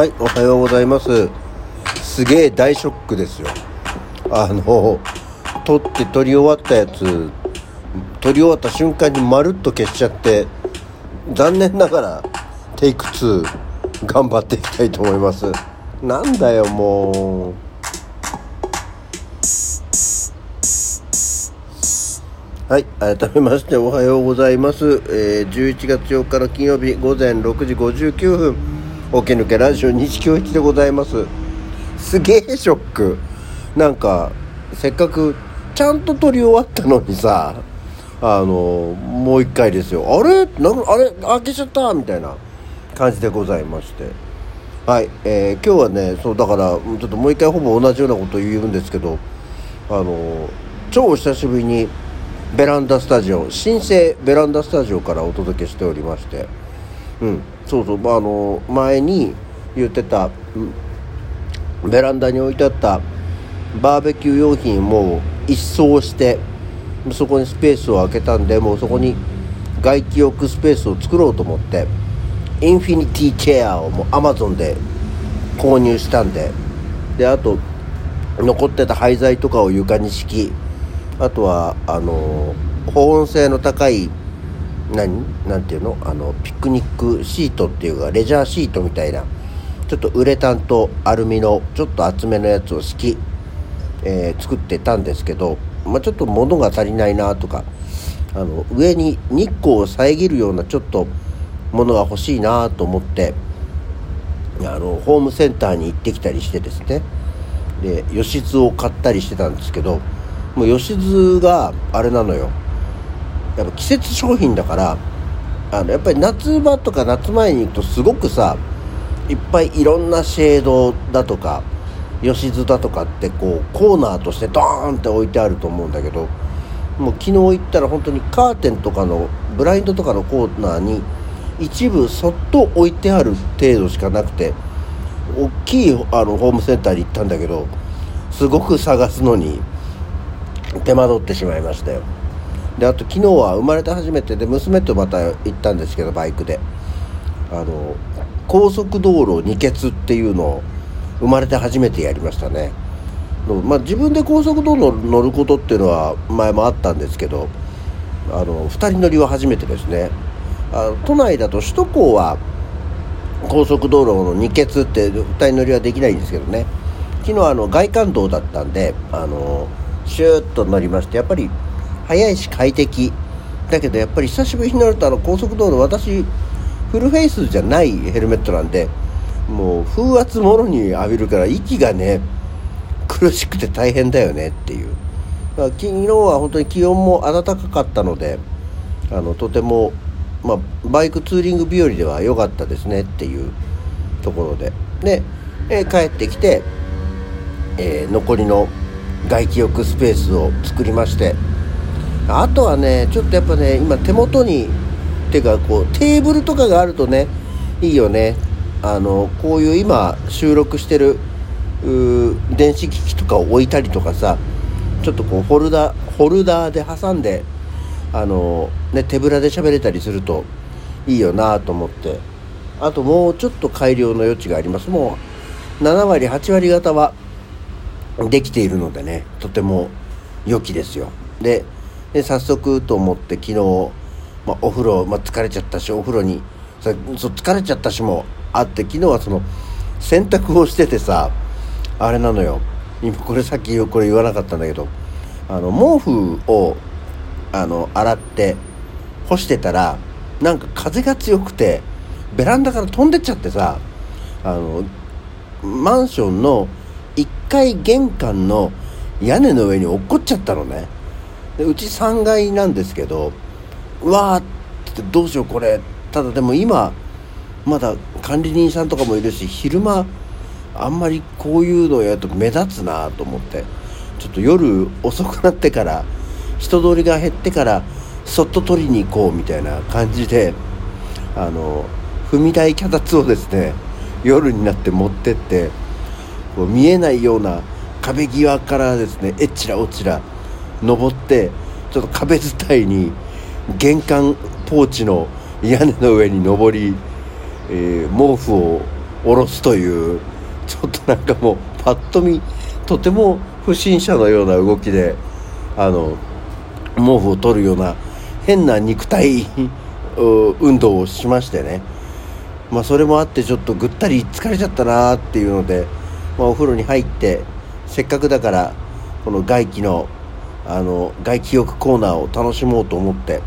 はいおはようございます。すげえ大ショックですよ。あの撮って撮り終わったやつ撮り終わった瞬間にまるっと消しちゃって残念ながらテイク2頑張っていきたいと思います。なんだよもう。はい改めましておはようございます、えー、11月4日の金曜日午前6時59分。起き抜けラジオ西京一でございます。すげえショック。なんかせっかくちゃんと撮り終わったのにさあのもう一回ですよ。あれ？なんあれ？開けちゃったみたいな感じでございまして。はい、えー、今日はねそうだからちょっともう一回ほぼ同じようなことを言うんですけどあの超お久しぶりにベランダスタジオ新生ベランダスタジオからお届けしておりまして。うん。そうそう、まあ、あの前に言ってた、ベランダに置いてあったバーベキュー用品も一掃してそこにスペースを空けたんでもうそこに外気浴スペースを作ろうと思ってインフィニティチェアをもうアマゾンで購入したんでであと残ってた廃材とかを床に敷きあとはあの保温性の高い何なんていうの？あのピクニックシートっていうかレジャーシートみたいなちょっとウレタンとアルミのちょっと厚めのやつを敷き、えー、作ってたんですけど、まあ、ちょっと物が足りないなとかあの上に日光を遮るようなちょっとものが欲しいなと思ってあのホームセンターに行ってきたりしてですね。で吉津を買ったりしてたんですけどもう吉津があれなのよ。やっぱ季節商品だからあのやっぱり夏場とか夏前に行くとすごくさいっぱいいろんなシェードだとか吉津だとかってこうコーナーとしてドーンって置いてあると思うんだけどもう昨日行ったら本当にカーテンとかのブラインドとかのコーナーに一部そっと置いてある程度しかなくて大きいあのホームセンターに行ったんだけどすごく探すのに手間取ってしまいましたよ。であと昨日は生まれて初めてで娘とまた行ったんですけどバイクで。あの高速道路二欠っていうのを生まれて初めてやりましたね。まあ、自分で高速道路乗ることっていうのは前もあったんですけどあの2人乗りは初めてですね。あ都内だと首都高は高速道路の二欠って2人乗りはできないんですけどね。昨日あの外環道だったんであのシューッと乗りましてやっぱり速いし快適。だけどやっぱり久しぶりに乗るとあの高速道路私フルフェイスじゃないヘルメットなんでもう風圧もろに浴びるから息がね苦しくて大変だよねっていう。昨日は本当に気温も暖かかったのであのとても、まあ、バイクツーリング日和では良かったですねっていうところで。で、えー、帰ってきて、えー、残りの外気浴スペースを作りましてあとはねちょっとやっぱね今手元にっていうかこうテーブルとかがあるとねいいよね。あのこういう今収録してる電子機器とかを置いたりとかさちょっとこうホルダーホルダーで挟んであの、ね、手ぶらで喋れたりするといいよなと思って。あともうちょっと改良の余地があります。もう7割8割方はできているのでねとても良きですよ。でで早速と思って昨日、まあ、お風呂、まあ、疲れちゃったしお風呂にそ疲れちゃったしもあって昨日はその洗濯をしててさあれなのよ。今これさっきこれ言わなかったんだけどあの毛布をあの洗って干してたらなんか風が強くてベランダから飛んでっちゃってさあのマンションの1階玄関の屋根の上に落っこっちゃったのね。でうち3階なんですけどうわーってどうしようこれ。ただでも今まだ管理人さんとかもいるし昼間あんまりこういうのをやると目立つなと思って。ちょっと夜遅くなってから人通りが減ってからそっと取りに行こうみたいな感じであの踏み台脚立をですね夜になって持ってってこう見えないような壁際からですねえっちらおちら登ってちょっと壁伝いに玄関ポーチの屋根の上に登り、えー、毛布を下ろすというちょっとなんかもうパッと見とても不審者のような動きであの毛布を取るような変な肉体 運動をしましてね。まあそれもあってちょっとぐったり疲れちゃったなっていうので、まあ、お風呂に入ってせっかくだからこの外気のあの外気浴コーナーを楽しもうと思って。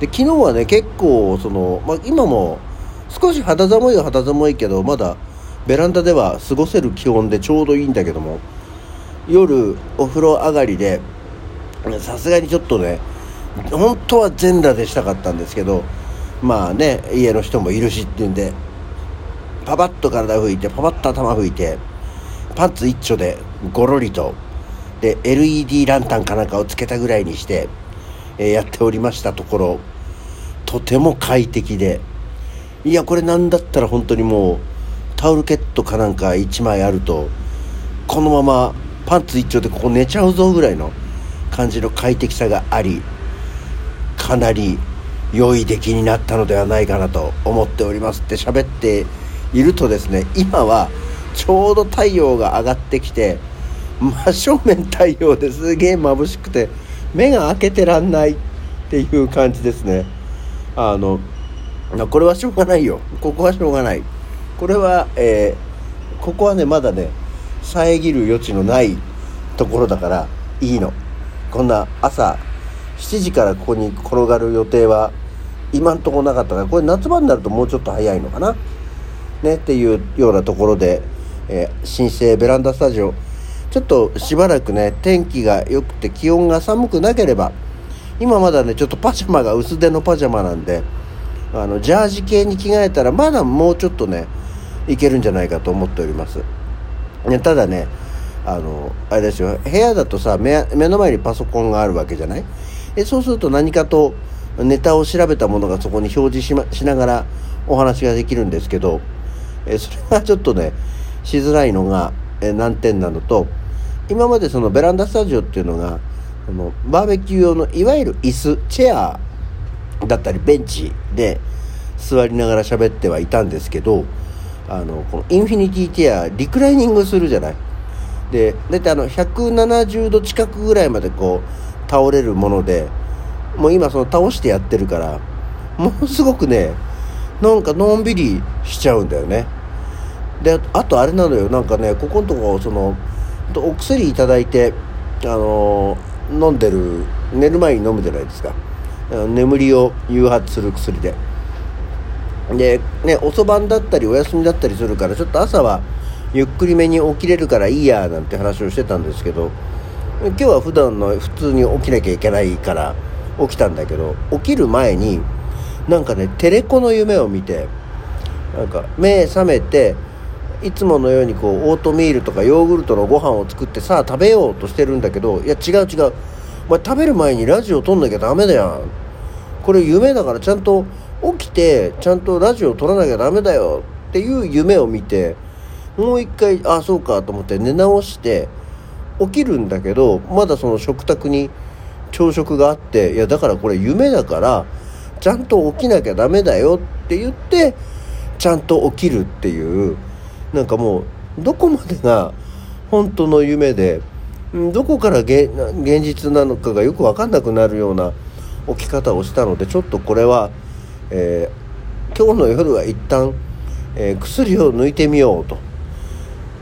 で昨日はね結構その、まあ、今も少し肌寒いは肌寒いけどまだベランダでは過ごせる気温でちょうどいいんだけども夜お風呂上がりでさすがにちょっとね本当は全裸でしたかったんですけどまあね家の人もいるしっていうんでパパッと体拭いてパパッと頭拭いてパンツ一丁でゴロリとで LED ランタンかなんかをつけたぐらいにして、え、やっておりましたところとても快適で。いやこれなんだったら本当にもうタオルケットかなんか1枚あるとこのままパンツ一丁でここ寝ちゃうぞぐらいの感じの快適さがありかなり良い出来になったのではないかなと思っております。って喋っているとですね今はちょうど太陽が上がってきて真正面太陽ですげえ眩しくて目が開けてらんないっていう感じですね。あのこれはしょうがないよ。ここはしょうがない。これは、えー、ここはねまだね遮る余地のないところだからいいの。こんな朝7時からここに転がる予定は今んとこなかったからこれ夏場になるともうちょっと早いのかな。ねっていうようなところで、えー、新生ベランダスタジオちょっとしばらくね天気が良くて気温が寒くなければ今まだねちょっとパジャマが薄手のパジャマなんであのジャージ系に着替えたらまだもうちょっとねいけるんじゃないかと思っております、ね、ただねあのあれですよ。部屋だとさ目の前にパソコンがあるわけじゃない？えそうすると何かとネタを調べたものがそこに表示し,、ま、しながらお話ができるんですけどえそれがちょっとねしづらいのがえ難点なのと今までそのベランダスタジオっていうのがあのバーベキュー用のいわゆる椅子チェアだったりベンチで座りながら喋ってはいたんですけどあのこのインフィニティティアリクライニングするじゃない。で大体あの170度近くぐらいまでこう倒れるものでもう今その倒してやってるからものすごくねなんかのんびりしちゃうんだよね。であとあれなのよ。なんかねここのとこそのお薬いただいてあの飲んでる寝る前に飲むじゃないですか。眠りを誘発する薬で。でね遅番だったりお休みだったりするからちょっと朝はゆっくりめに起きれるからいいやなんて話をしてたんですけど今日は普段の普通に起きなきゃいけないから起きたんだけど起きる前になんかねテレコの夢を見てなんか目覚めていつものようにこうオートミールとかヨーグルトのご飯を作ってさあ食べようとしてるんだけどいや違う違う。お前食べる前にラジオ撮んなきゃダメだよこれ夢だからちゃんと起きてちゃんとラジオ撮らなきゃダメだよ。っていう夢を見てもう一回ああそうかと思って寝直して起きるんだけどまだその食卓に朝食があっていやだからこれ夢だからちゃんと起きなきゃダメだよって言ってちゃんと起きるっていう。なんかもうどこまでが本当の夢でどこから現実なのかがよく分かんなくなるような起き方をしたのでちょっとこれは、えー、今日の夜は一旦、えー、薬を抜いてみようと。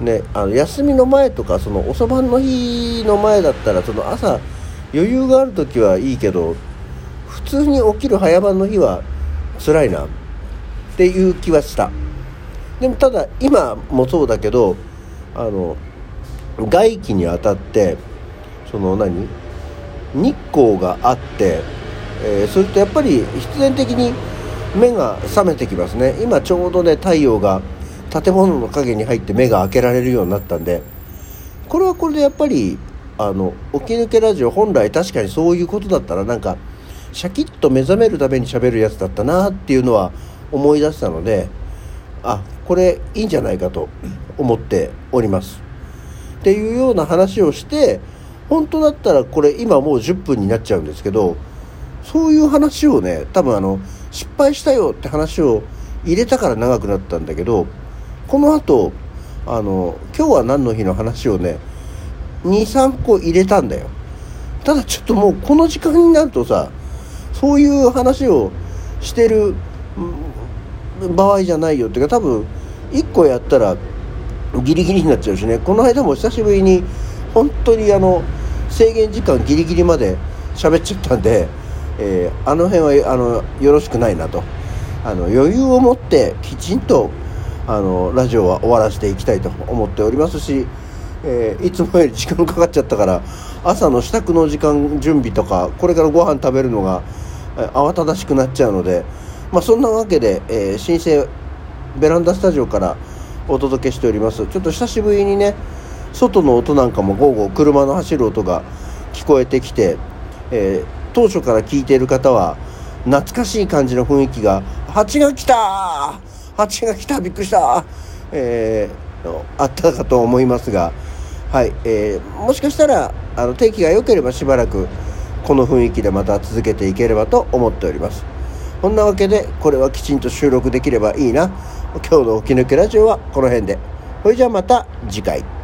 ね、あの休みの前とかその遅番の日の前だったらその朝余裕がある時はいいけど普通に起きる早番の日は辛いなっていう気はしたでもただ今もそうだけどあの外気に当たってその何？日光があって、えー、それとやっぱり必然的に目が覚めてきますね。今ちょうどね太陽が建物の陰に入って目が開けられるようになったんでこれはこれでやっぱりあの起き抜けラジオ本来確かにそういうことだったらなんかシャキッと目覚めるためにしゃべるやつだったなっていうのは思い出したのであこれいいんじゃないかと思っております。っていうような話をして本当だったらこれ今もう10分になっちゃうんですけどそういう話をね多分あの失敗したよって話を入れたから長くなったんだけどこの後あの今日は何の日の話をね23個入れたんだよ。ただちょっともうこの時間になるとさそういう話をしてる場合じゃないよっていうか多分1個やったらギリギリになっちゃうしね。この間も久しぶりに本当にあの制限時間ギリギリまで喋っちゃったんで、えー、あの辺はあのよろしくないなと。あの余裕を持ってきちんとあのラジオは終わらせていきたいと思っておりますし、えー、いつもより時間かかっちゃったから朝の支度の時間準備とかこれからご飯食べるのが、慌ただしくなっちゃうので、まあ、そんなわけで、えー、新生ベランダスタジオからお届けしております。ちょっと久しぶりにね外の音なんかも午後車の走る音が聞こえてきて、えー、当初から聞いている方は懐かしい感じの雰囲気が「蜂が来た蜂が来たびっくりした」えー、あったかと思いますが、はいえー、もしかしたらあの天気が良ければしばらくこの雰囲気でまた続けていければと思っております。そんなわけでこれはきちんと収録できればいいな。今日の起き抜けラジオはこの辺で。それじゃあまた次回。